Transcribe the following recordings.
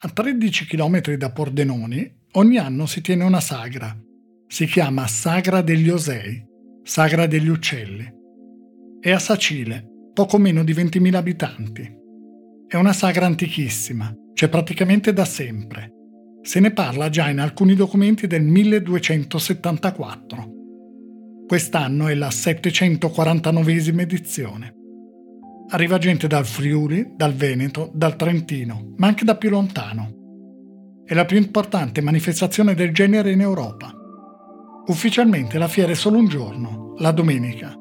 A 13 km da Pordenoni ogni anno si tiene una sagra. Si chiama Sagra degli Osei, Sagra degli Uccelli. È a Sacile, poco meno di 20.000 abitanti. È una sagra antichissima, c'è praticamente da sempre. Se ne parla già in alcuni documenti del 1274. Quest'anno è la 749esima edizione. Arriva gente dal Friuli, dal Veneto, dal Trentino, ma anche da più lontano. È la più importante manifestazione del genere in Europa. Ufficialmente la fiera è solo un giorno, la domenica,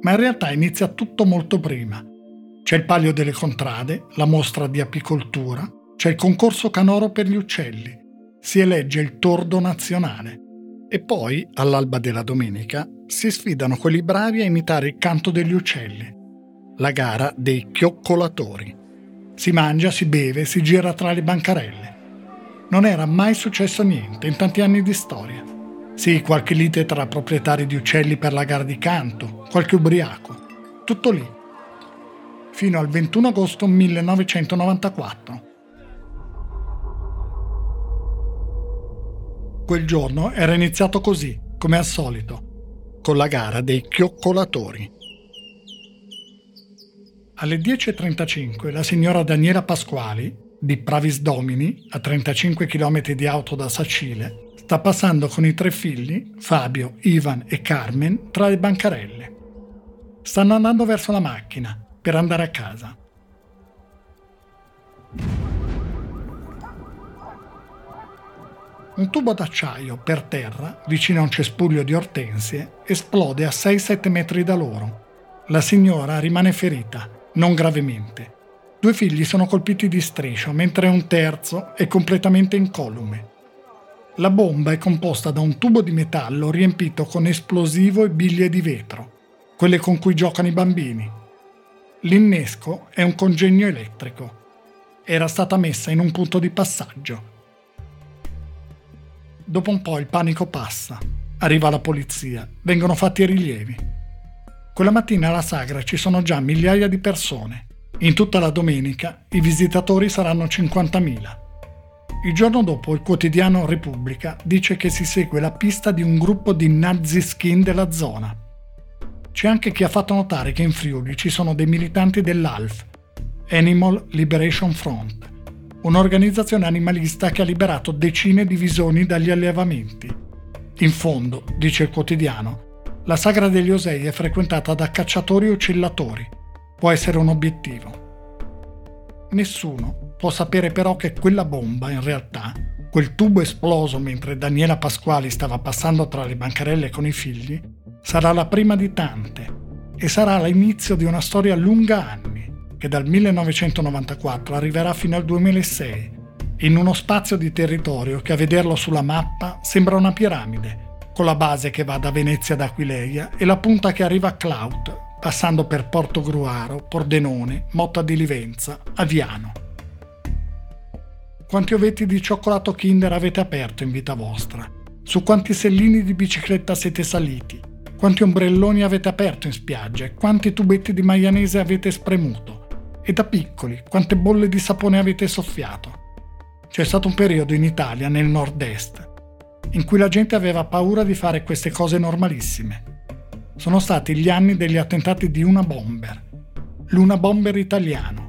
ma in realtà inizia tutto molto prima. C'è il palio delle contrade, la mostra di apicoltura, c'è il concorso canoro per gli uccelli, si elegge il tordo nazionale e poi, all'alba della domenica, si sfidano quelli bravi a imitare il canto degli uccelli. La gara dei chioccolatori. Si mangia, si beve, si gira tra le bancarelle. Non era mai successo niente in tanti anni di storia. Sì, qualche lite tra proprietari di uccelli per la gara di canto, qualche ubriaco. Tutto lì. Fino al 21 agosto 1994. Quel giorno era iniziato così, come al solito, con la gara dei chioccolatori. Alle 10.35 la signora Daniela Pasquali, di Pravis Domini, a 35 km di auto da Sacile, sta passando con i tre figli, Fabio, Ivan e Carmen, tra le bancarelle. Stanno andando verso la macchina per andare a casa. Un tubo d'acciaio per terra, vicino a un cespuglio di ortensie, esplode a 6-7 metri da loro. La signora rimane ferita, non gravemente. Due figli sono colpiti di striscio, mentre un terzo è completamente incolume. La bomba è composta da un tubo di metallo riempito con esplosivo e biglie di vetro, quelle con cui giocano i bambini. L'innesco è un congegno elettrico. Era stata messa in un punto di passaggio. Dopo un po' il panico passa. Arriva la polizia, vengono fatti i rilievi. Quella mattina alla sagra ci sono già migliaia di persone. In tutta la domenica i visitatori saranno 50.000. Il giorno dopo il quotidiano Repubblica dice che si segue la pista di un gruppo di nazi skin della zona. C'è anche chi ha fatto notare che in Friuli ci sono dei militanti dell'ALF, Animal Liberation Front, un'organizzazione animalista che ha liberato decine di visoni dagli allevamenti. In fondo, dice il quotidiano, la sagra degli Osei è frequentata da cacciatori e uccillatori. Può essere un obiettivo. Nessuno può sapere però che quella bomba, in realtà, quel tubo esploso mentre Daniela Pasquali stava passando tra le bancarelle con i figli, sarà la prima di tante e sarà l'inizio di una storia lunga anni che dal 1994 arriverà fino al 2006, in uno spazio di territorio che a vederlo sulla mappa sembra una piramide, con la base che va da Venezia ad Aquileia e la punta che arriva a Clout, passando per Porto Gruaro, Pordenone, Motta di Livenza, Aviano. Quanti ovetti di cioccolato Kinder avete aperto in vita vostra? Su quanti sellini di bicicletta siete saliti? Quanti ombrelloni avete aperto in spiaggia quanti tubetti di maianese avete spremuto? E da piccoli, quante bolle di sapone avete soffiato? C'è stato un periodo in Italia, nel nord-est, in cui la gente aveva paura di fare queste cose normalissime. Sono stati gli anni degli attentati di una bomber, l'una bomber italiano.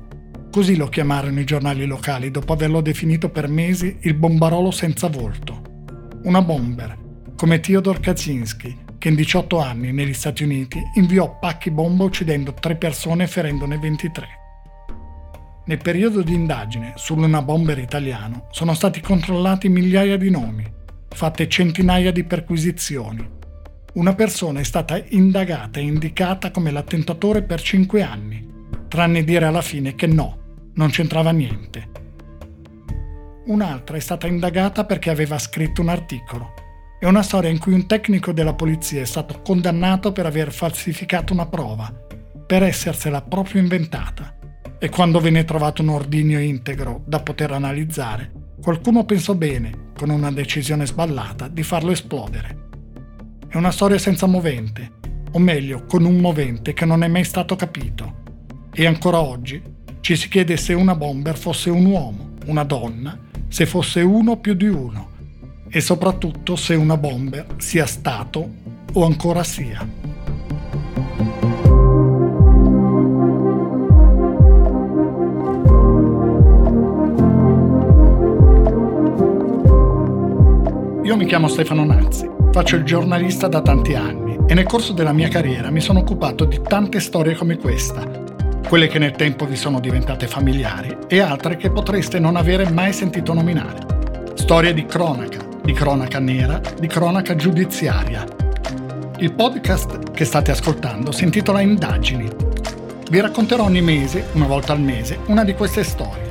Così lo chiamarono i giornali locali dopo averlo definito per mesi il bombarolo senza volto. Una bomber, come Theodor Kaczynski, che in 18 anni negli Stati Uniti inviò pacchi bomba uccidendo 3 persone e ferendone 23. Nel periodo di indagine sull'una bomber italiano sono stati controllati migliaia di nomi, fatte centinaia di perquisizioni. Una persona è stata indagata e indicata come l'attentatore per cinque anni, tranne dire alla fine che no, non c'entrava niente. Un'altra è stata indagata perché aveva scritto un articolo. È una storia in cui un tecnico della polizia è stato condannato per aver falsificato una prova, per essersela proprio inventata e quando venne trovato un ordigno integro da poter analizzare, qualcuno pensò bene, con una decisione sballata, di farlo esplodere. È una storia senza movente, o meglio, con un movente che non è mai stato capito. E ancora oggi ci si chiede se una bomber fosse un uomo, una donna, se fosse uno più di uno e soprattutto se una bomber sia stato o ancora sia. Io mi chiamo Stefano Nazzi, faccio il giornalista da tanti anni e nel corso della mia carriera mi sono occupato di tante storie come questa, quelle che nel tempo vi sono diventate familiari e altre che potreste non avere mai sentito nominare. Storie di cronaca, di cronaca nera, di cronaca giudiziaria. Il podcast che state ascoltando si intitola Indagini. Vi racconterò ogni mese, una volta al mese, una di queste storie,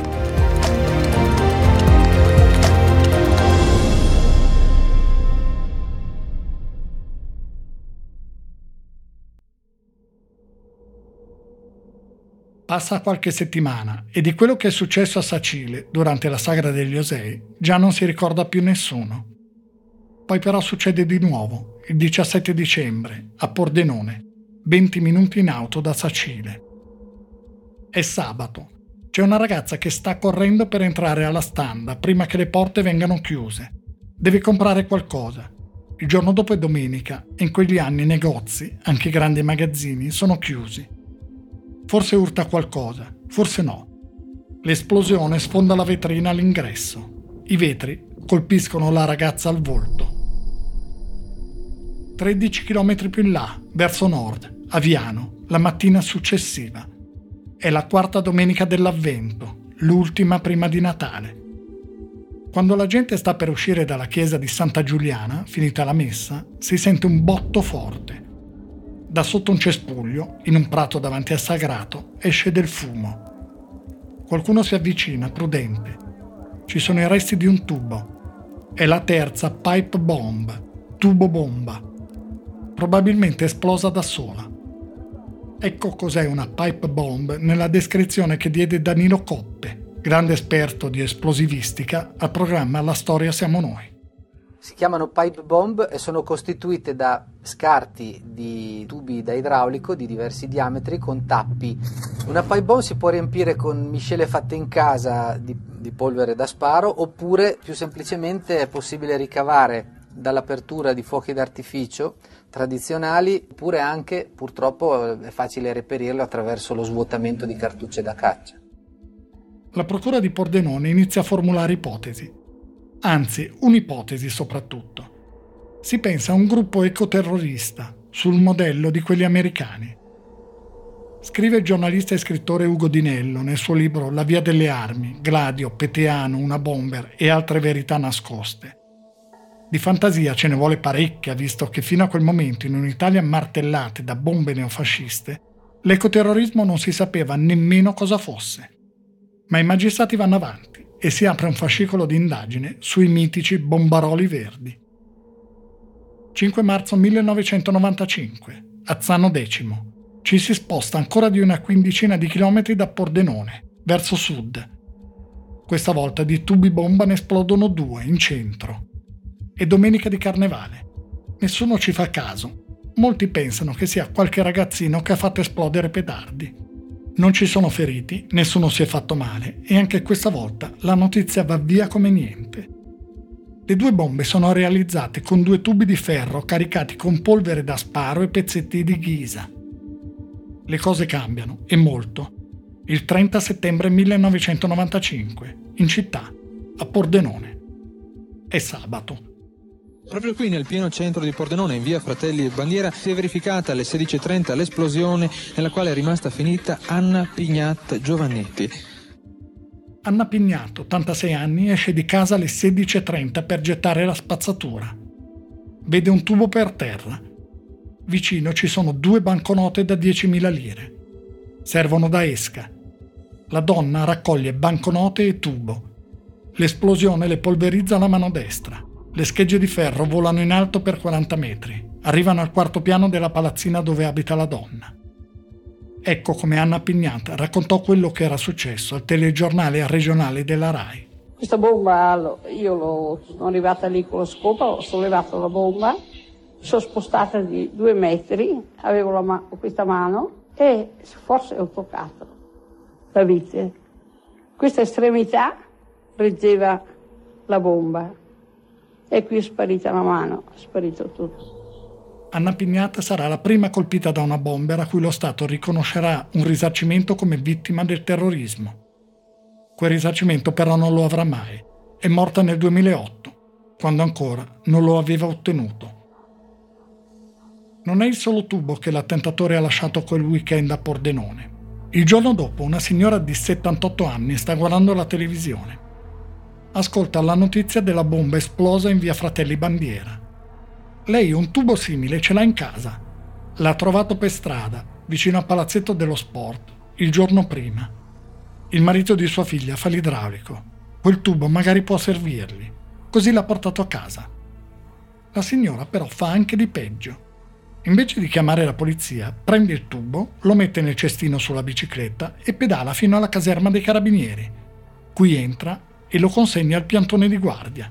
Passa qualche settimana e di quello che è successo a Sacile durante la sagra degli Osei già non si ricorda più nessuno. Poi però succede di nuovo il 17 dicembre, a Pordenone, 20 minuti in auto da Sacile. È sabato. C'è una ragazza che sta correndo per entrare alla standa prima che le porte vengano chiuse. Deve comprare qualcosa. Il giorno dopo è domenica e in quegli anni i negozi, anche i grandi magazzini, sono chiusi. Forse urta qualcosa, forse no. L'esplosione sfonda la vetrina all'ingresso. I vetri colpiscono la ragazza al volto. 13 km più in là, verso nord, a Viano, la mattina successiva. È la quarta domenica dell'Avvento, l'ultima prima di Natale. Quando la gente sta per uscire dalla chiesa di Santa Giuliana, finita la messa, si sente un botto forte. Da sotto un cespuglio, in un prato davanti al sagrato, esce del fumo. Qualcuno si avvicina, prudente. Ci sono i resti di un tubo. È la terza pipe bomb, tubo bomba, probabilmente esplosa da sola. Ecco cos'è una pipe bomb nella descrizione che diede Danilo Coppe, grande esperto di esplosivistica, al programma La storia siamo noi. Si chiamano pipe bomb e sono costituite da scarti di tubi da idraulico di diversi diametri con tappi. Una pipe bomb si può riempire con miscele fatte in casa di, di polvere da sparo oppure più semplicemente è possibile ricavare dall'apertura di fuochi d'artificio tradizionali, oppure anche purtroppo è facile reperirlo attraverso lo svuotamento di cartucce da caccia. La Procura di Pordenone inizia a formulare ipotesi, anzi un'ipotesi soprattutto. Si pensa a un gruppo ecoterrorista sul modello di quelli americani. Scrive il giornalista e scrittore Ugo Dinello nel suo libro La via delle armi, Gladio, Peteano, una bomber e altre verità nascoste di fantasia ce ne vuole parecchia, visto che fino a quel momento in un'Italia martellata da bombe neofasciste, l'ecoterrorismo non si sapeva nemmeno cosa fosse. Ma i magistrati vanno avanti e si apre un fascicolo di indagine sui mitici bombaroli verdi. 5 marzo 1995, a Zano X. Ci si sposta ancora di una quindicina di chilometri da Pordenone, verso sud. Questa volta di tubi bomba ne esplodono due in centro è domenica di carnevale. Nessuno ci fa caso. Molti pensano che sia qualche ragazzino che ha fatto esplodere petardi. Non ci sono feriti, nessuno si è fatto male e anche questa volta la notizia va via come niente. Le due bombe sono realizzate con due tubi di ferro caricati con polvere da sparo e pezzetti di ghisa. Le cose cambiano, e molto. Il 30 settembre 1995, in città, a Pordenone. È sabato. Proprio qui nel pieno centro di Pordenone, in via Fratelli e Bandiera, si è verificata alle 16.30 l'esplosione nella quale è rimasta finita Anna Pignat Giovannetti. Anna Pignat, 86 anni, esce di casa alle 16.30 per gettare la spazzatura. Vede un tubo per terra. Vicino ci sono due banconote da 10.000 lire. Servono da esca. La donna raccoglie banconote e tubo. L'esplosione le polverizza la mano destra Le schegge di ferro volano in alto per 40 metri, arrivano al quarto piano della palazzina dove abita la donna. Ecco come Anna Pignata raccontò quello che era successo al telegiornale regionale della RAI. Questa bomba, io sono arrivata lì con lo scopo, ho sollevato la bomba, sono spostata di due metri, avevo ma- questa mano e forse ho toccato la vite. Questa estremità reggeva la bomba e qui è sparita la mano, è sparito tutto. Anna Pignata sarà la prima colpita da una bomber a cui lo Stato riconoscerà un risarcimento come vittima del terrorismo. Quel risarcimento però non lo avrà mai. È morta nel 2008, quando ancora non lo aveva ottenuto. Non è il solo tubo che l'attentatore ha lasciato quel weekend a Pordenone. Il giorno dopo una signora di 78 anni sta guardando la televisione ascolta la notizia della bomba esplosa in via Fratelli Bandiera. Lei un tubo simile ce l'ha in casa. L'ha trovato per strada, vicino al palazzetto dello sport, il giorno prima. Il marito di sua figlia fa l'idraulico. Quel tubo magari può servirgli. Così l'ha portato a casa. La signora però fa anche di peggio. Invece di chiamare la polizia, prende il tubo, lo mette nel cestino sulla bicicletta e pedala fino alla caserma dei carabinieri. Qui entra e lo consegna al piantone di guardia.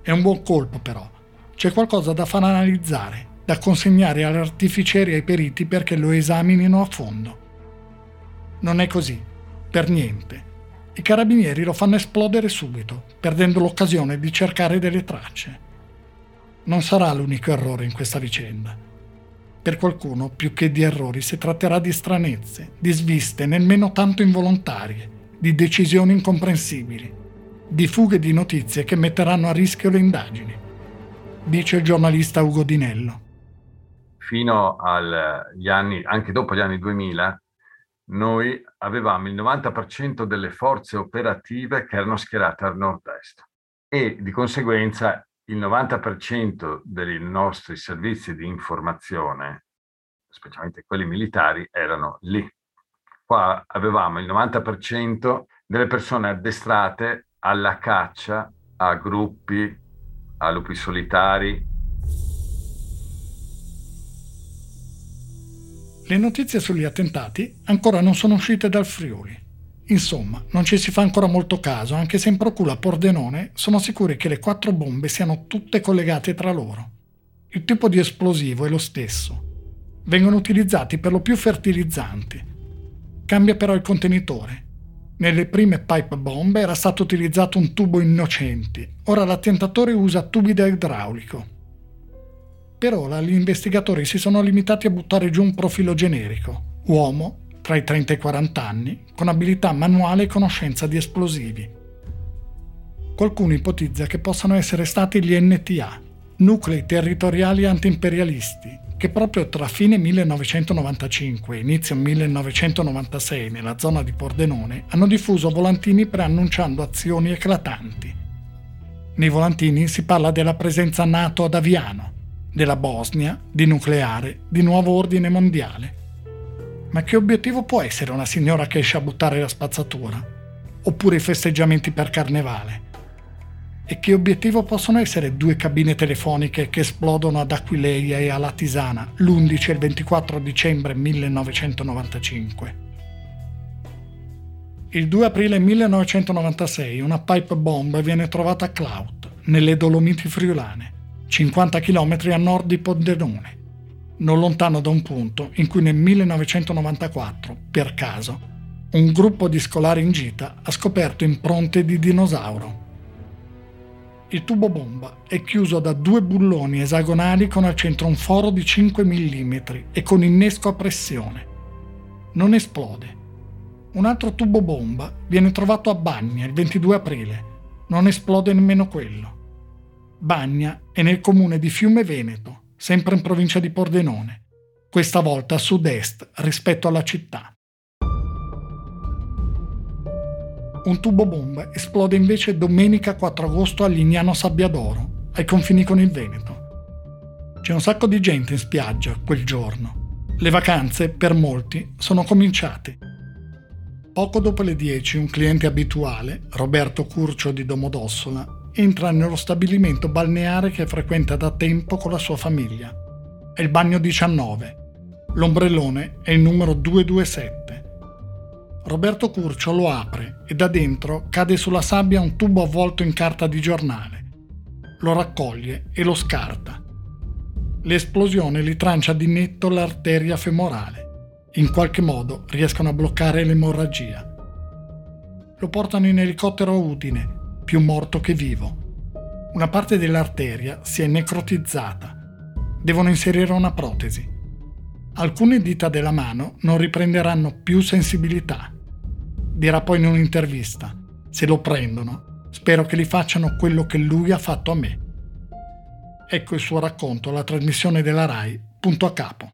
È un buon colpo però. C'è qualcosa da far analizzare, da consegnare agli artificieri e ai periti perché lo esaminino a fondo. Non è così, per niente. I carabinieri lo fanno esplodere subito, perdendo l'occasione di cercare delle tracce. Non sarà l'unico errore in questa vicenda. Per qualcuno, più che di errori, si tratterà di stranezze, di sviste nemmeno tanto involontarie, di decisioni incomprensibili, di fughe di notizie che metteranno a rischio le indagini, dice il giornalista Ugo Dinello. Fino agli anni, anche dopo gli anni 2000, noi avevamo il 90% delle forze operative che erano schierate al nord-est e di conseguenza il 90% dei nostri servizi di informazione, specialmente quelli militari, erano lì qua avevamo il 90% delle persone addestrate alla caccia a gruppi, a lupi solitari. Le notizie sugli attentati ancora non sono uscite dal Friuli. Insomma, non ci si fa ancora molto caso, anche se in procura Pordenone sono sicuri che le quattro bombe siano tutte collegate tra loro. Il tipo di esplosivo è lo stesso. Vengono utilizzati per lo più fertilizzanti, Cambia però il contenitore. Nelle prime pipe bomb era stato utilizzato un tubo innocenti, ora l'attentatore usa tubi da idraulico. Per ora gli investigatori si sono limitati a buttare giù un profilo generico, uomo, tra i 30 e i 40 anni, con abilità manuale e conoscenza di esplosivi. Qualcuno ipotizza che possano essere stati gli NTA, nuclei territoriali antiimperialisti, che proprio tra fine 1995 e inizio 1996 nella zona di Pordenone hanno diffuso volantini preannunciando azioni eclatanti. Nei volantini si parla della presenza NATO ad Aviano, della Bosnia, di nucleare, di nuovo ordine mondiale. Ma che obiettivo può essere una signora che esce a buttare la spazzatura? Oppure i festeggiamenti per carnevale? E che obiettivo possono essere due cabine telefoniche che esplodono ad Aquileia e alla Tisana l'11 e il 24 dicembre 1995? Il 2 aprile 1996 una pipe bomb viene trovata a Clout, nelle Dolomiti friulane, 50 km a nord di Poddenone, non lontano da un punto in cui nel 1994, per caso, un gruppo di scolari in gita ha scoperto impronte di dinosauro il tubo bomba è chiuso da due bulloni esagonali con al centro un foro di 5 mm e con innesco a pressione. Non esplode. Un altro tubo bomba viene trovato a Bagna il 22 aprile. Non esplode nemmeno quello. Bagna è nel comune di Fiume Veneto, sempre in provincia di Pordenone, questa volta a sud-est rispetto alla città. Un tubo bomba esplode invece domenica 4 agosto a Lignano Sabbiadoro, ai confini con il Veneto. C'è un sacco di gente in spiaggia quel giorno. Le vacanze, per molti, sono cominciate. Poco dopo le 10 un cliente abituale, Roberto Curcio di Domodossola, entra nello stabilimento balneare che frequenta da tempo con la sua famiglia. È il bagno 19. L'ombrellone è il numero 227. Roberto Curcio lo apre e da dentro cade sulla sabbia un tubo avvolto in carta di giornale. Lo raccoglie e lo scarta. L'esplosione gli trancia di netto l'arteria femorale. In qualche modo riescono a bloccare l'emorragia. Lo portano in elicottero a Udine, più morto che vivo. Una parte dell'arteria si è necrotizzata. Devono inserire una protesi. Alcune dita della mano non riprenderanno più sensibilità. Dirà poi in un'intervista, se lo prendono, spero che gli facciano quello che lui ha fatto a me. Ecco il suo racconto alla trasmissione della RAI, punto a capo.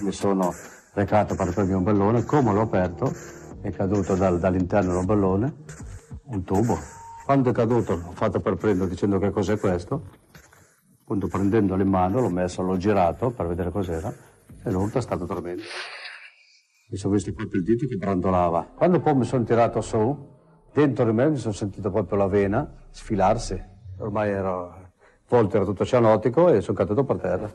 Mi sono recato per prendere un ballone, come l'ho aperto, è caduto dal, dall'interno dell'ombrellone un tubo. Quando è caduto l'ho fatto per prendere dicendo che cos'è questo, appunto prendendolo in mano l'ho messo, l'ho girato per vedere cos'era e l'urto è stato tremendo. Mi sono visto proprio il dito che brandolava. Quando poi mi sono tirato su, dentro di me mi sono sentito proprio la vena sfilarsi. Ormai ero, volto era tutto cianotico e sono caduto per terra.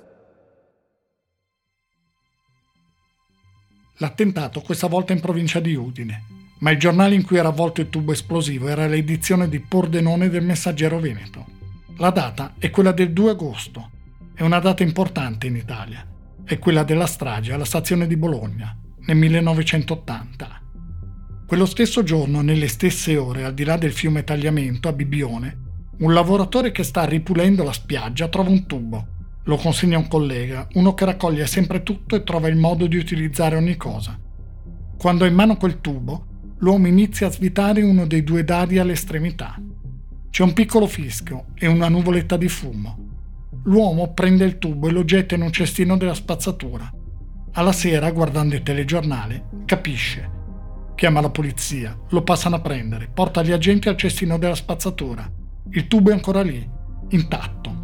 L'attentato questa volta in provincia di Udine, ma il giornale in cui era avvolto il tubo esplosivo era l'edizione di Pordenone del Messaggero Veneto. La data è quella del 2 agosto, è una data importante in Italia, è quella della strage alla stazione di Bologna, nel 1980. Quello stesso giorno, nelle stesse ore, al di là del fiume Tagliamento, a Bibbione, un lavoratore che sta ripulendo la spiaggia trova un tubo lo consegna a un collega, uno che raccoglie sempre tutto e trova il modo di utilizzare ogni cosa. Quando ha in mano quel tubo, l'uomo inizia a svitare uno dei due dadi all'estremità. C'è un piccolo fischio e una nuvoletta di fumo. L'uomo prende il tubo e lo getta in un cestino della spazzatura. Alla sera, guardando il telegiornale, capisce. Chiama la polizia, lo passano a prendere, porta gli agenti al cestino della spazzatura. Il tubo è ancora lì, intatto.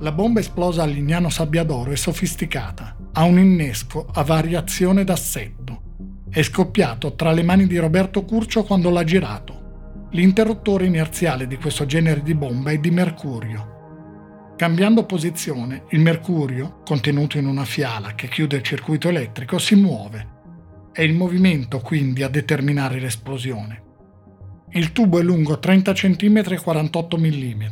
La bomba esplosa a Lignano Sabbiadoro è sofisticata, ha un innesco a variazione d'assetto. È scoppiato tra le mani di Roberto Curcio quando l'ha girato. L'interruttore inerziale di questo genere di bomba è di mercurio. Cambiando posizione, il mercurio, contenuto in una fiala che chiude il circuito elettrico, si muove. È il movimento quindi a determinare l'esplosione. Il tubo è lungo 30 cm e 48 mm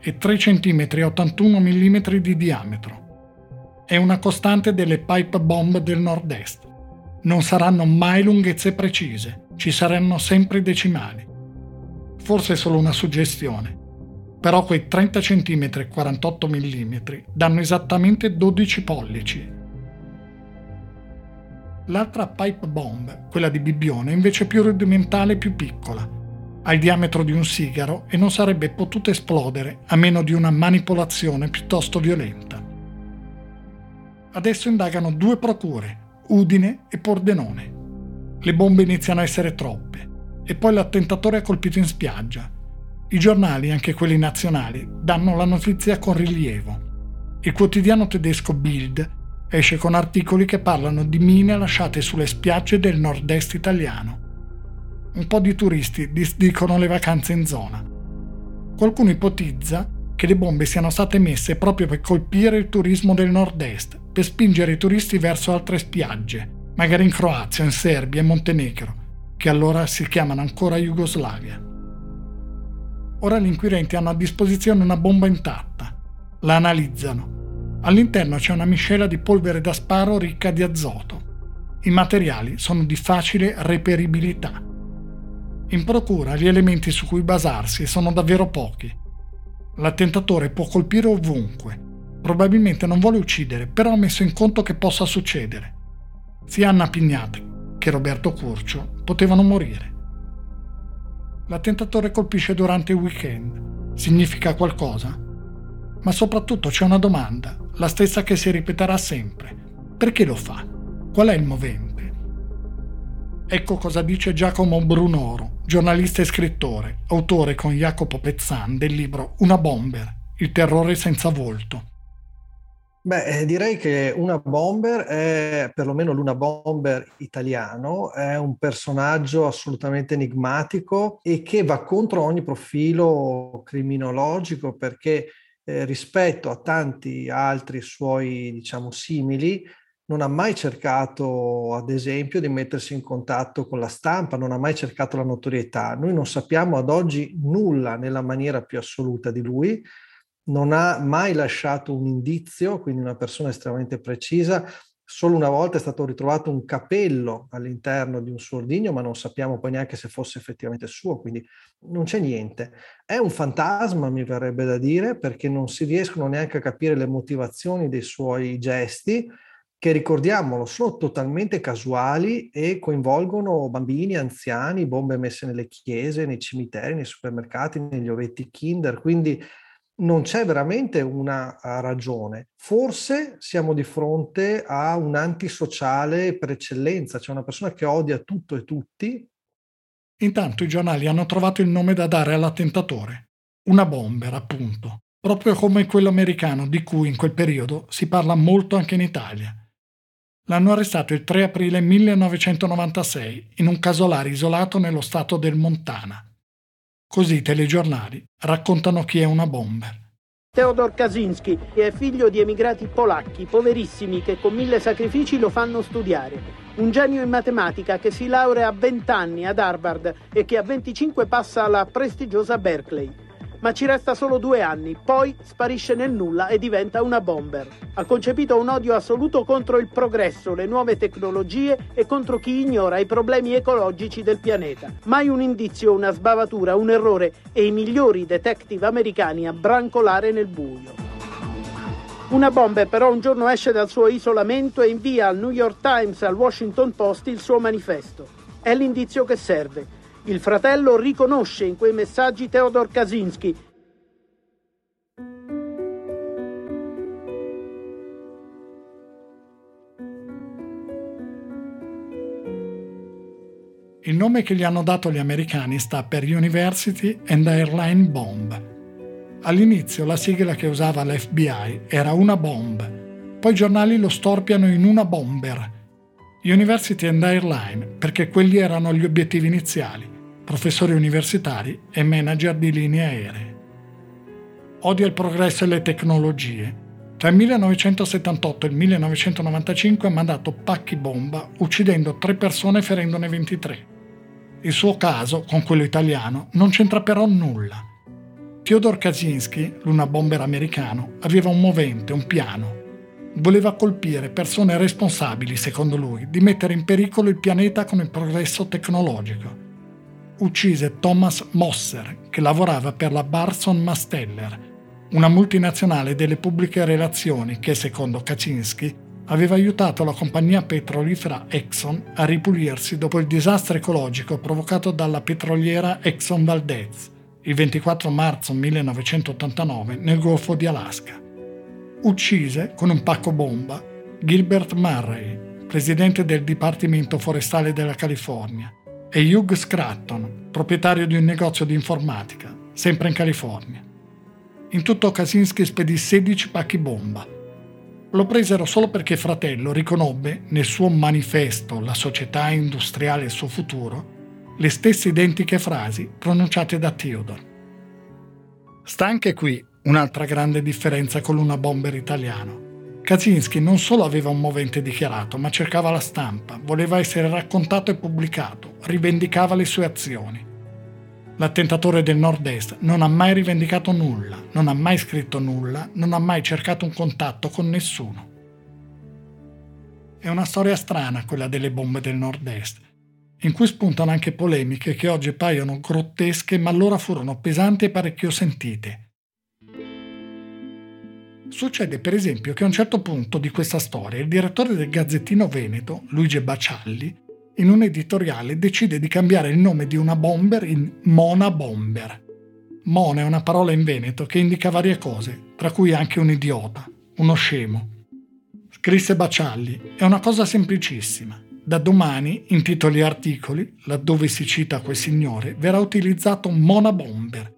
e 3 cm e 81 mm di diametro. È una costante delle pipe bomb del nord-est. Non saranno mai lunghezze precise, ci saranno sempre decimali. Forse è solo una suggestione, però quei 30 cm e 48 mm danno esattamente 12 pollici. L'altra pipe bomb, quella di Bibbione, è invece più rudimentale e più piccola, ha il diametro di un sigaro e non sarebbe potuta esplodere a meno di una manipolazione piuttosto violenta. Adesso indagano due procure, Udine e Pordenone. Le bombe iniziano a essere troppe e poi l'attentatore è colpito in spiaggia. I giornali, anche quelli nazionali, danno la notizia con rilievo. Il quotidiano tedesco Bild esce con articoli che parlano di mine lasciate sulle spiagge del nord-est italiano un po' di turisti disdicono le vacanze in zona. Qualcuno ipotizza che le bombe siano state messe proprio per colpire il turismo del nord-est, per spingere i turisti verso altre spiagge, magari in Croazia, in Serbia e Montenegro, che allora si chiamano ancora Jugoslavia. Ora gli inquirenti hanno a disposizione una bomba intatta. La analizzano. All'interno c'è una miscela di polvere da sparo ricca di azoto. I materiali sono di facile reperibilità in procura gli elementi su cui basarsi sono davvero pochi. L'attentatore può colpire ovunque. Probabilmente non vuole uccidere, però ha messo in conto che possa succedere. Sia Anna Pignat che Roberto Curcio potevano morire. L'attentatore colpisce durante il weekend. Significa qualcosa? Ma soprattutto c'è una domanda, la stessa che si ripeterà sempre. Perché lo fa? Qual è il movente? Ecco cosa dice Giacomo Brunoro, giornalista e scrittore, autore con Jacopo Pezzan del libro Una bomber, il terrore senza volto. Beh, eh, direi che una bomber è, perlomeno l'una bomber italiano, è un personaggio assolutamente enigmatico e che va contro ogni profilo criminologico perché eh, rispetto a tanti altri suoi, diciamo, simili, non ha mai cercato, ad esempio, di mettersi in contatto con la stampa, non ha mai cercato la notorietà. Noi non sappiamo ad oggi nulla nella maniera più assoluta di lui, non ha mai lasciato un indizio, quindi una persona estremamente precisa. Solo una volta è stato ritrovato un capello all'interno di un suo ordigno, ma non sappiamo poi neanche se fosse effettivamente suo, quindi non c'è niente. È un fantasma, mi verrebbe da dire, perché non si riescono neanche a capire le motivazioni dei suoi gesti, che ricordiamolo sono totalmente casuali e coinvolgono bambini, anziani, bombe messe nelle chiese, nei cimiteri, nei supermercati, negli ovetti kinder, quindi non c'è veramente una ragione. Forse siamo di fronte a un antisociale per eccellenza, cioè una persona che odia tutto e tutti. Intanto i giornali hanno trovato il nome da dare all'attentatore, una bomber appunto, proprio come quello americano di cui in quel periodo si parla molto anche in Italia. L'hanno arrestato il 3 aprile 1996 in un casolare isolato nello stato del Montana. Così i telegiornali raccontano chi è una bomber. Teodor Kaczynski è figlio di emigrati polacchi, poverissimi, che con mille sacrifici lo fanno studiare. Un genio in matematica che si laurea a 20 anni ad Harvard e che a 25 passa alla prestigiosa Berkeley ma ci resta solo due anni, poi sparisce nel nulla e diventa una bomber. Ha concepito un odio assoluto contro il progresso, le nuove tecnologie e contro chi ignora i problemi ecologici del pianeta. Mai un indizio, una sbavatura, un errore e i migliori detective americani a brancolare nel buio. Una bomber però un giorno esce dal suo isolamento e invia al New York Times e al Washington Post il suo manifesto. È l'indizio che serve il fratello riconosce in quei messaggi Theodor Kaczynski. Il nome che gli hanno dato gli americani sta per University and Airline Bomb. All'inizio la sigla che usava l'FBI era una bomb, poi i giornali lo storpiano in una bomber. University and Airline perché quelli erano gli obiettivi iniziali professori universitari e manager di linee aeree. Odia il progresso e le tecnologie. Tra il 1978 e il 1995 ha mandato pacchi bomba uccidendo tre persone e ferendone 23. Il suo caso, con quello italiano, non c'entra però nulla. Theodor Kaczynski, l'una bomber americano, aveva un movente, un piano. Voleva colpire persone responsabili, secondo lui, di mettere in pericolo il pianeta con il progresso tecnologico uccise Thomas Mosser, che lavorava per la Barson Masteller, una multinazionale delle pubbliche relazioni che, secondo Kaczynski, aveva aiutato la compagnia petrolifera Exxon a ripulirsi dopo il disastro ecologico provocato dalla petroliera Exxon Valdez il 24 marzo 1989 nel Golfo di Alaska. Uccise con un pacco bomba Gilbert Murray, presidente del Dipartimento Forestale della California, e Hugh Scratton, proprietario di un negozio di informatica, sempre in California. In tutto Kaczynski spedì 16 pacchi bomba. Lo presero solo perché fratello riconobbe nel suo manifesto La società industriale e il suo futuro le stesse identiche frasi pronunciate da Theodore. Sta anche qui un'altra grande differenza con l'una bomber italiano. Kaczynski non solo aveva un movente dichiarato, ma cercava la stampa, voleva essere raccontato e pubblicato, rivendicava le sue azioni. L'attentatore del nord-est non ha mai rivendicato nulla, non ha mai scritto nulla, non ha mai cercato un contatto con nessuno. È una storia strana quella delle bombe del nord-est, in cui spuntano anche polemiche che oggi paiono grottesche ma allora furono pesanti e parecchio sentite Succede per esempio che a un certo punto di questa storia il direttore del Gazzettino Veneto, Luigi Bacialli, in un editoriale decide di cambiare il nome di una bomber in Mona Bomber. Mona è una parola in veneto che indica varie cose, tra cui anche un idiota, uno scemo. Scrisse Bacialli, è una cosa semplicissima. Da domani, in titoli e articoli, laddove si cita quel signore, verrà utilizzato Mona Bomber,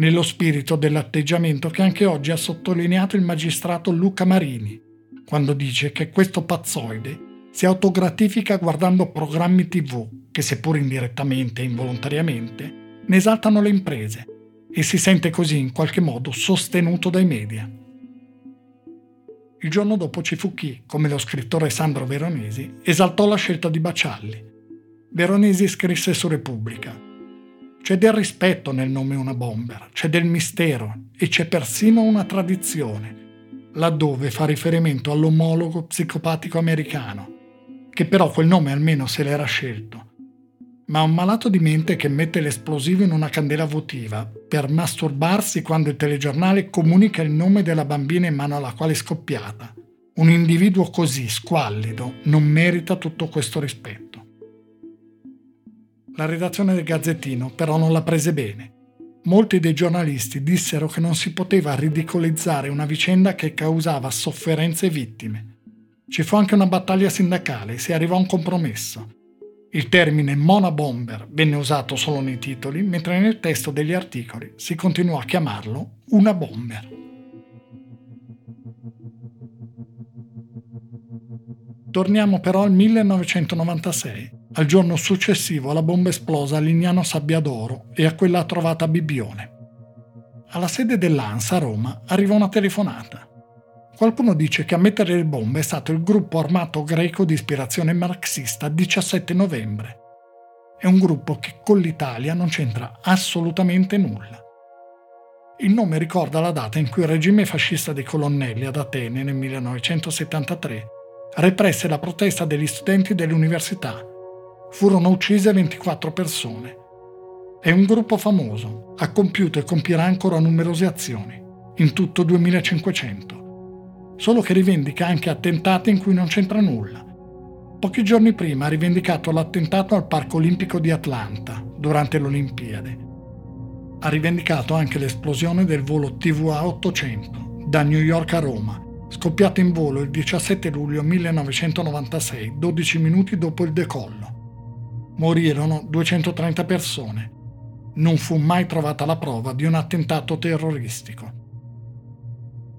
nello spirito dell'atteggiamento che anche oggi ha sottolineato il magistrato Luca Marini, quando dice che questo pazzoide si autogratifica guardando programmi tv che seppur indirettamente e involontariamente ne esaltano le imprese e si sente così in qualche modo sostenuto dai media. Il giorno dopo ci fu chi, come lo scrittore Sandro Veronesi, esaltò la scelta di Bacialli. Veronesi scrisse su Repubblica. C'è del rispetto nel nome una bomber, c'è del mistero e c'è persino una tradizione, laddove fa riferimento all'omologo psicopatico americano, che però quel nome almeno se l'era scelto ma un malato di mente che mette l'esplosivo in una candela votiva per masturbarsi quando il telegiornale comunica il nome della bambina in mano alla quale è scoppiata. Un individuo così squallido non merita tutto questo rispetto. La redazione del Gazzettino però non la prese bene. Molti dei giornalisti dissero che non si poteva ridicolizzare una vicenda che causava sofferenze e vittime. Ci fu anche una battaglia sindacale e si arrivò a un compromesso il termine Mona Bomber venne usato solo nei titoli, mentre nel testo degli articoli si continuò a chiamarlo una bomber. Torniamo però al 1996, al giorno successivo alla bomba esplosa a Lignano Sabbiadoro e a quella trovata a Bibbione. Alla sede dell'ANSA a Roma arriva una telefonata. Qualcuno dice che a mettere le bombe è stato il gruppo armato greco di ispirazione marxista 17 novembre. È un gruppo che con l'Italia non c'entra assolutamente nulla. Il nome ricorda la data in cui il regime fascista dei colonnelli ad Atene nel 1973 represse la protesta degli studenti delle università. Furono uccise 24 persone. È un gruppo famoso, ha compiuto e compierà ancora numerose azioni, in tutto 2500 solo che rivendica anche attentati in cui non c'entra nulla. Pochi giorni prima ha rivendicato l'attentato al Parco Olimpico di Atlanta durante l'Olimpiade. Ha rivendicato anche l'esplosione del volo TVA 800 da New York a Roma, scoppiato in volo il 17 luglio 1996, 12 minuti dopo il decollo. Morirono 230 persone. Non fu mai trovata la prova di un attentato terroristico.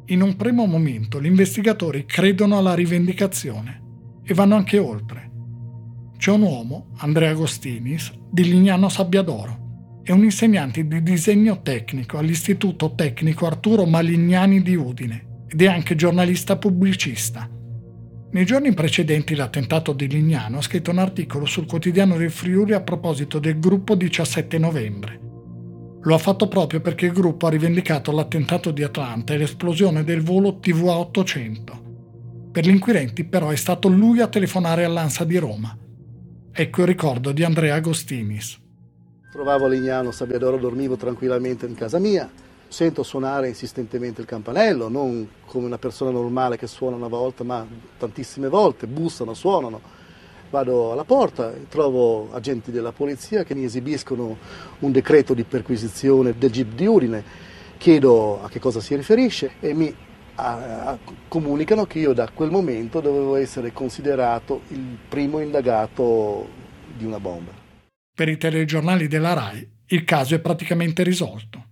In un primo momento gli investigatori credono alla rivendicazione e vanno anche oltre. C'è un uomo, Andrea Agostinis, di Lignano Sabbiadoro. È un insegnante di disegno tecnico all'Istituto Tecnico Arturo Malignani di Udine ed è anche giornalista pubblicista. Nei giorni precedenti l'attentato di Lignano ha scritto un articolo sul quotidiano del Friuli a proposito del gruppo 17 novembre lo ha fatto proprio perché il gruppo ha rivendicato l'attentato di Atlanta e l'esplosione del volo TVA 800. Per gli inquirenti però è stato lui a telefonare all'ANSA di Roma. Ecco il ricordo di Andrea Agostinis. Trovavo Lignano Sabbiadoro, dormivo tranquillamente in casa mia, sento suonare insistentemente il campanello, non come una persona normale che suona una volta, ma tantissime volte, bussano, suonano Vado alla porta, trovo agenti della polizia che mi esibiscono un decreto di perquisizione del GIP di Udine, chiedo a che cosa si riferisce e mi a, a, comunicano che io da quel momento dovevo essere considerato il primo indagato di una bomba. Per i telegiornali della RAI il caso è praticamente risolto.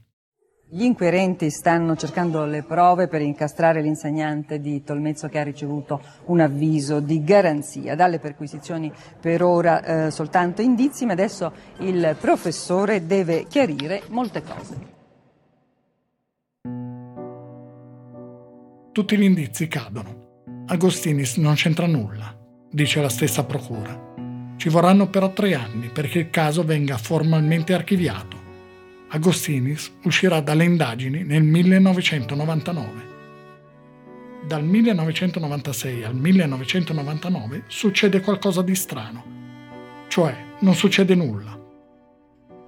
Gli inquirenti stanno cercando le prove per incastrare l'insegnante di Tolmezzo che ha ricevuto un avviso di garanzia. Dalle perquisizioni per ora eh, soltanto indizi, ma adesso il professore deve chiarire molte cose. Tutti gli indizi cadono. Agostinis non c'entra nulla, dice la stessa procura. Ci vorranno però tre anni perché il caso venga formalmente archiviato Agostinis uscirà dalle indagini nel 1999. Dal 1996 al 1999 succede qualcosa di strano, cioè non succede nulla.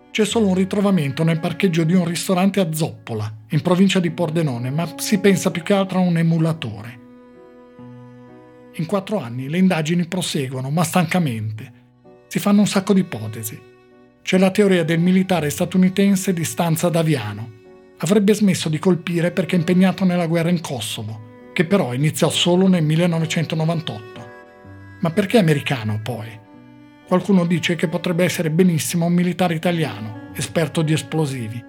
C'è solo un ritrovamento nel parcheggio di un ristorante a Zoppola, in provincia di Pordenone, ma si pensa più che altro a un emulatore. In quattro anni le indagini proseguono, ma stancamente. Si fanno un sacco di ipotesi c'è la teoria del militare statunitense di stanza Daviano. Avrebbe smesso di colpire perché impegnato nella guerra in Kosovo, che però iniziò solo nel 1998. Ma perché americano poi? Qualcuno dice che potrebbe essere benissimo un militare italiano, esperto di esplosivi.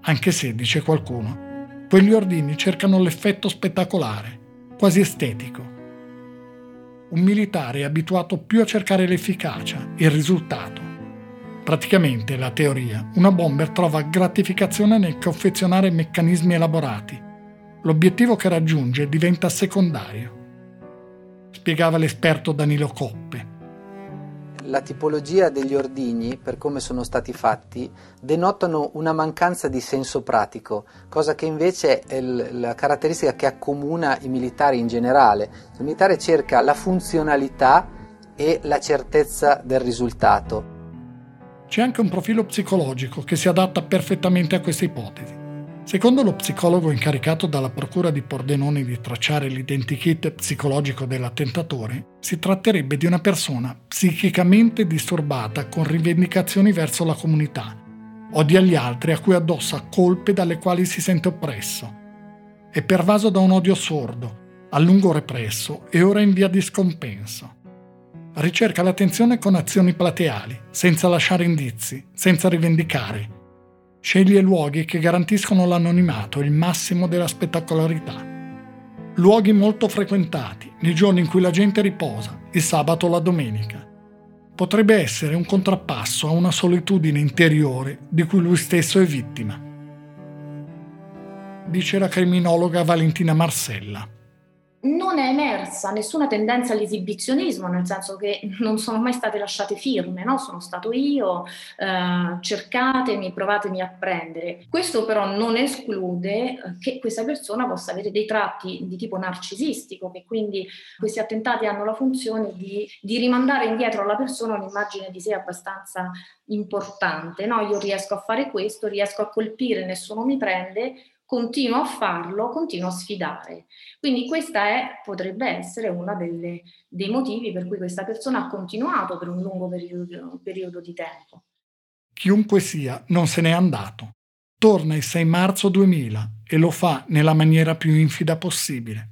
Anche se, dice qualcuno, quegli ordini cercano l'effetto spettacolare. quasi estetico. Un militare è abituato più a cercare l'efficacia, il risultato. Praticamente, la teoria, una bomber trova gratificazione nel confezionare meccanismi elaborati. L'obiettivo che raggiunge diventa secondario. Spiegava l'esperto Danilo Coppe, la tipologia degli ordigni, per come sono stati fatti, denotano una mancanza di senso pratico, cosa che invece è la caratteristica che accomuna i militari in generale. Il militare cerca la funzionalità e la certezza del risultato. C'è anche un profilo psicologico che si adatta perfettamente a questa ipotesi. Secondo lo psicologo incaricato dalla Procura di Pordenone di tracciare l'identikit psicologico dell'attentatore, si tratterebbe di una persona psichicamente disturbata con rivendicazioni verso la comunità, odia gli altri a cui addossa colpe dalle quali si sente oppresso. È pervaso da un odio sordo, a lungo represso e ora in via di scompenso. Ricerca l'attenzione con azioni plateali, senza lasciare indizi, senza rivendicare, Sceglie luoghi che garantiscono l'anonimato e il massimo della spettacolarità. Luoghi molto frequentati, nei giorni in cui la gente riposa, il sabato o la domenica. Potrebbe essere un contrappasso a una solitudine interiore di cui lui stesso è vittima. Dice la criminologa Valentina Marsella non è emersa nessuna tendenza all'esibizionismo, nel senso che non sono mai state lasciate firme, no? sono stato io, eh, cercatemi, provatemi a prendere. Questo però non esclude eh, che questa persona possa avere dei tratti di tipo narcisistico, che quindi questi attentati hanno la funzione di, di rimandare indietro alla persona un'immagine di sé abbastanza importante. No? Io riesco a fare questo, riesco a colpire, nessuno mi prende, continuo a farlo, continuo a sfidare. Quindi questa è, potrebbe essere uno dei motivi per cui questa persona ha continuato per un lungo periodo, periodo di tempo. Chiunque sia, non se n'è andato. Torna il 6 marzo 2000 e lo fa nella maniera più infida possibile.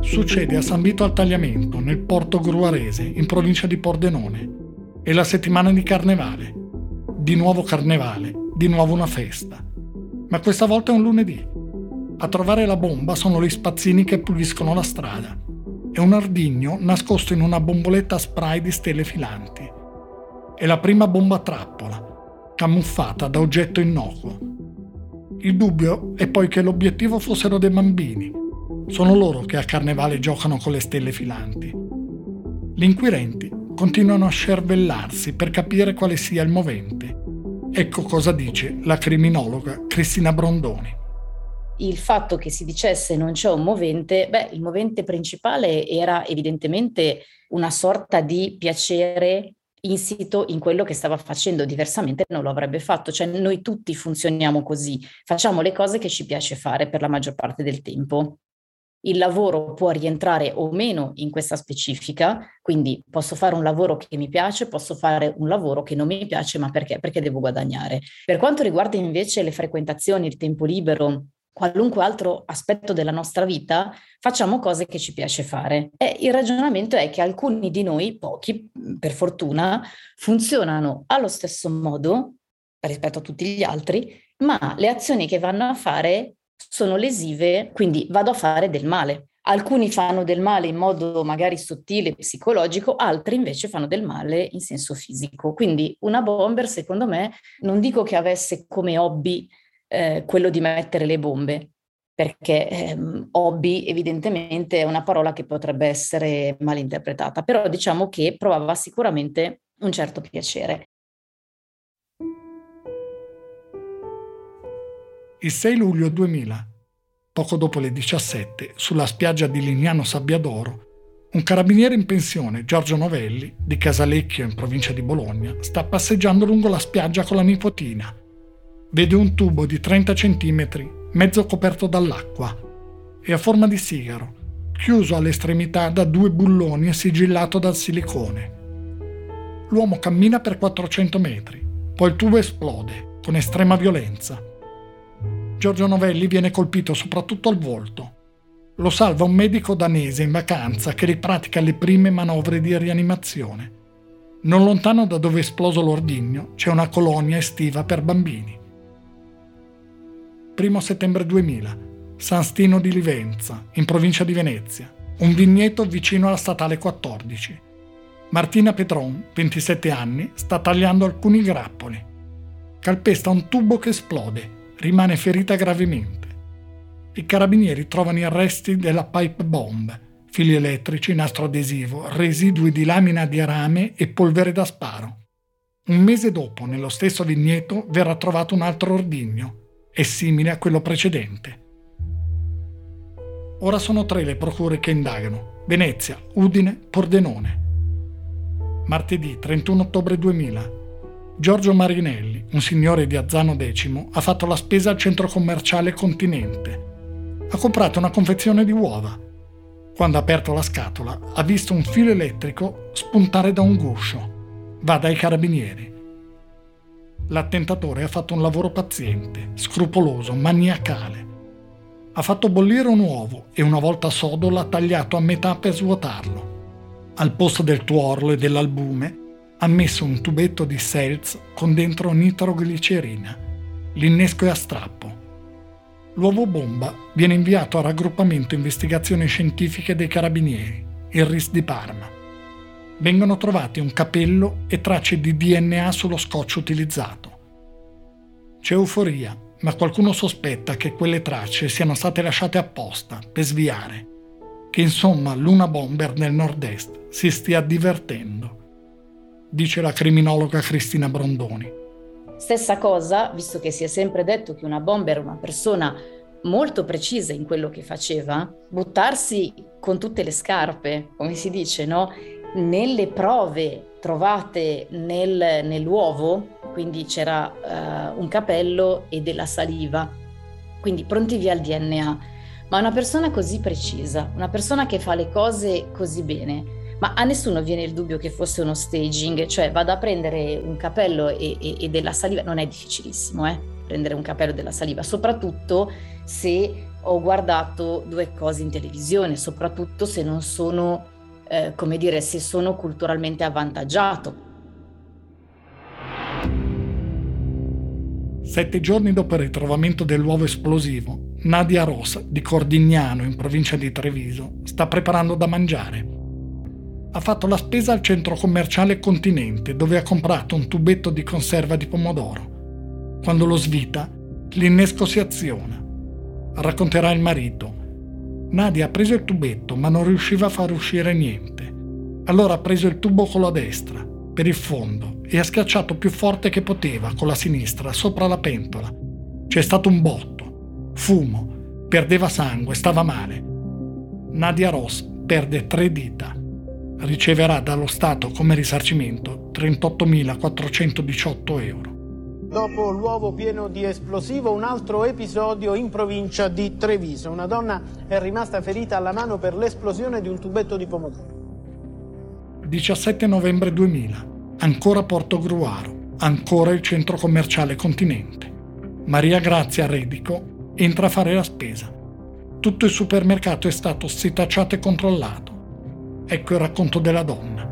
Succede a San Vito al Tagliamento, nel porto gruarese, in provincia di Pordenone. È la settimana di carnevale. Di nuovo carnevale di nuovo una festa. Ma questa volta è un lunedì. A trovare la bomba sono gli spazzini che puliscono la strada. È un ardigno nascosto in una bomboletta spray di stelle filanti. È la prima bomba trappola, camuffata da oggetto innocuo. Il dubbio è poi che l'obiettivo fossero dei bambini. Sono loro che a carnevale giocano con le stelle filanti. Gli inquirenti continuano a scervellarsi per capire quale sia il movente Ecco cosa dice la criminologa Cristina Brondoni. Il fatto che si dicesse non c'è un movente, beh, il movente principale era evidentemente una sorta di piacere insito in quello che stava facendo, diversamente non lo avrebbe fatto. Cioè noi tutti funzioniamo così, facciamo le cose che ci piace fare per la maggior parte del tempo il lavoro può rientrare o meno in questa specifica, quindi posso fare un lavoro che mi piace, posso fare un lavoro che non mi piace, ma perché? Perché devo guadagnare. Per quanto riguarda invece le frequentazioni, il tempo libero, qualunque altro aspetto della nostra vita, facciamo cose che ci piace fare. E il ragionamento è che alcuni di noi, pochi per fortuna, funzionano allo stesso modo rispetto a tutti gli altri, ma le azioni che vanno a fare sono lesive, quindi vado a fare del male. Alcuni fanno del male in modo magari sottile, psicologico, altri invece fanno del male in senso fisico. Quindi una bomber, secondo me, non dico che avesse come hobby eh, quello di mettere le bombe, perché ehm, hobby evidentemente è una parola che potrebbe essere mal interpretata, però diciamo che provava sicuramente un certo piacere. Il 6 luglio 2000, poco dopo le 17, sulla spiaggia di Lignano Sabbiadoro, un carabiniere in pensione, Giorgio Novelli, di Casalecchio in provincia di Bologna, sta passeggiando lungo la spiaggia con la nipotina. Vede un tubo di 30 cm, mezzo coperto dall'acqua, e a forma di sigaro, chiuso all'estremità da due bulloni e sigillato dal silicone. L'uomo cammina per 400 metri, poi il tubo esplode con estrema violenza Giorgio Novelli viene colpito soprattutto al volto. Lo salva un medico danese in vacanza che ripratica le prime manovre di rianimazione. Non lontano da dove è esploso l'ordigno c'è una colonia estiva per bambini. 1 settembre 2000. San Stino di Livenza, in provincia di Venezia, un vigneto vicino alla statale 14. Martina Petron, 27 anni, sta tagliando alcuni grappoli. Calpesta un tubo che esplode, rimane ferita gravemente. I carabinieri trovano i resti della pipe bomb, fili elettrici, nastro adesivo, residui di lamina di rame e polvere da sparo. Un mese dopo, nello stesso vigneto, verrà trovato un altro ordigno, è simile a quello precedente. Ora sono tre le procure che indagano: Venezia, Udine, Pordenone. Martedì 31 ottobre 2000. Giorgio Marinelli, un signore di Azzano X, ha fatto la spesa al centro commerciale Continente. Ha comprato una confezione di uova. Quando ha aperto la scatola, ha visto un filo elettrico spuntare da un guscio. Va dai carabinieri. L'attentatore ha fatto un lavoro paziente, scrupoloso, maniacale. Ha fatto bollire un uovo e una volta sodo l'ha tagliato a metà per svuotarlo. Al posto del tuorlo e dell'albume ha messo un tubetto di seltz con dentro nitroglicerina. L'innesco è a strappo. L'uovo bomba viene inviato a raggruppamento investigazioni scientifiche dei carabinieri, il RIS di Parma. Vengono trovati un capello e tracce di DNA sullo scotch utilizzato. C'è euforia, ma qualcuno sospetta che quelle tracce siano state lasciate apposta per sviare, che insomma l'una bomber nel nord-est si stia divertendo dice la criminologa Cristina Brondoni. Stessa cosa, visto che si è sempre detto che una bomber è una persona molto precisa in quello che faceva, buttarsi con tutte le scarpe, come si dice, no? Nelle prove trovate nel, nell'uovo, quindi c'era uh, un capello e della saliva, quindi pronti via il DNA. Ma una persona così precisa, una persona che fa le cose così bene, ma a nessuno viene il dubbio che fosse uno staging, cioè vado a prendere un capello e, e, e della saliva, non è difficilissimo, eh? prendere un capello della saliva, soprattutto se ho guardato due cose in televisione, soprattutto se non sono, eh, come dire, se sono culturalmente avvantaggiato. Sette giorni dopo il ritrovamento dell'uovo esplosivo, Nadia Rosa, di Cordignano, in provincia di Treviso, sta preparando da mangiare ha fatto la spesa al centro commerciale Continente dove ha comprato un tubetto di conserva di pomodoro. Quando lo svita, l'innesco si aziona. Racconterà il marito. Nadia ha preso il tubetto ma non riusciva a far uscire niente. Allora ha preso il tubo con la destra, per il fondo, e ha schiacciato più forte che poteva con la sinistra sopra la pentola. C'è stato un botto, fumo, perdeva sangue, stava male. Nadia Ross perde tre dita riceverà dallo Stato come risarcimento 38.418 euro. Dopo l'uovo pieno di esplosivo, un altro episodio in provincia di Treviso. Una donna è rimasta ferita alla mano per l'esplosione di un tubetto di pomodoro. 17 novembre 2000. Ancora Porto Gruaro. Ancora il centro commerciale Continente. Maria Grazia Redico entra a fare la spesa. Tutto il supermercato è stato setacciato e controllato. Ecco il racconto della donna.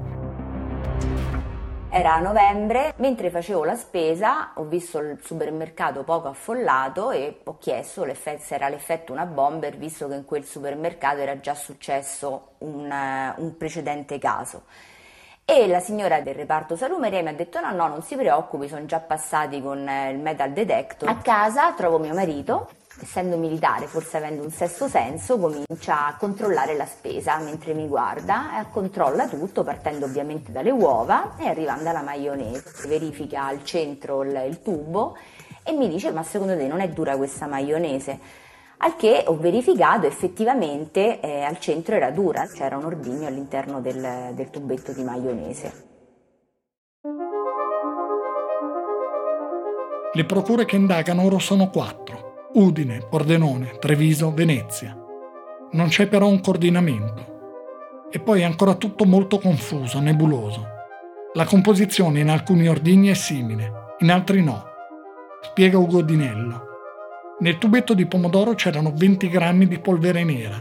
Era a novembre, mentre facevo la spesa ho visto il supermercato poco affollato e ho chiesto se era l'effetto una bomber, visto che in quel supermercato era già successo un, uh, un precedente caso. E la signora del reparto salumeria mi ha detto no, no, non si preoccupi, sono già passati con eh, il metal detector. A casa trovo mio marito essendo militare, forse avendo un sesto senso, comincia a controllare la spesa mentre mi guarda, e controlla tutto partendo ovviamente dalle uova e arrivando alla maionese. Verifica al centro il, il tubo e mi dice ma secondo te non è dura questa maionese? Al che ho verificato effettivamente eh, al centro era dura, c'era un ordigno all'interno del, del tubetto di maionese. Le procure che indagano ora sono quattro. Udine, Pordenone, Treviso, Venezia. Non c'è però un coordinamento. E poi è ancora tutto molto confuso, nebuloso. La composizione in alcuni ordigni è simile, in altri no. Spiega Ugo Dinello. Nel tubetto di pomodoro c'erano 20 grammi di polvere nera.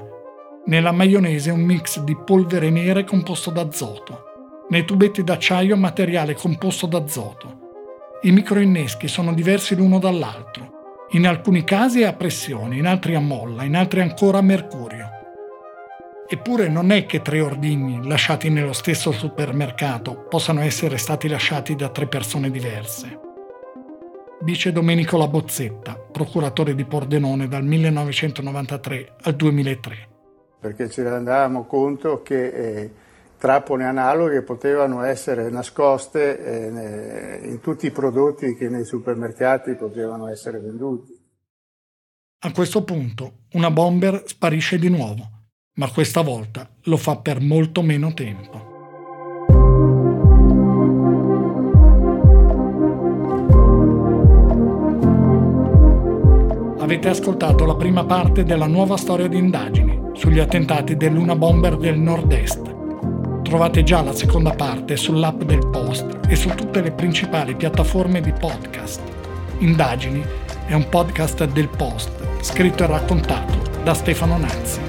Nella maionese un mix di polvere nera composto d'azoto. Nei tubetti d'acciaio materiale composto d'azoto. I microinneschi sono diversi l'uno dall'altro In alcuni casi a pressione, in altri a molla, in altri ancora a mercurio. Eppure non è che tre ordini lasciati nello stesso supermercato possano essere stati lasciati da tre persone diverse. Dice Domenico Labozzetta, procuratore di Pordenone dal 1993 al 2003. Perché ci rendavamo conto che eh, trappole analoghe potevano essere nascoste eh, in tutti i prodotti che nei supermercati potevano essere venduti. A questo punto una bomber sparisce di nuovo, ma questa volta lo fa per molto meno tempo. Avete ascoltato la prima parte della nuova storia di indagini sugli attentati dell'Una Bomber del Nord-Est Trovate già la seconda parte sull'app del Post e su tutte le principali piattaforme di podcast. Indagini è un podcast del Post, scritto e raccontato da Stefano Nazzi.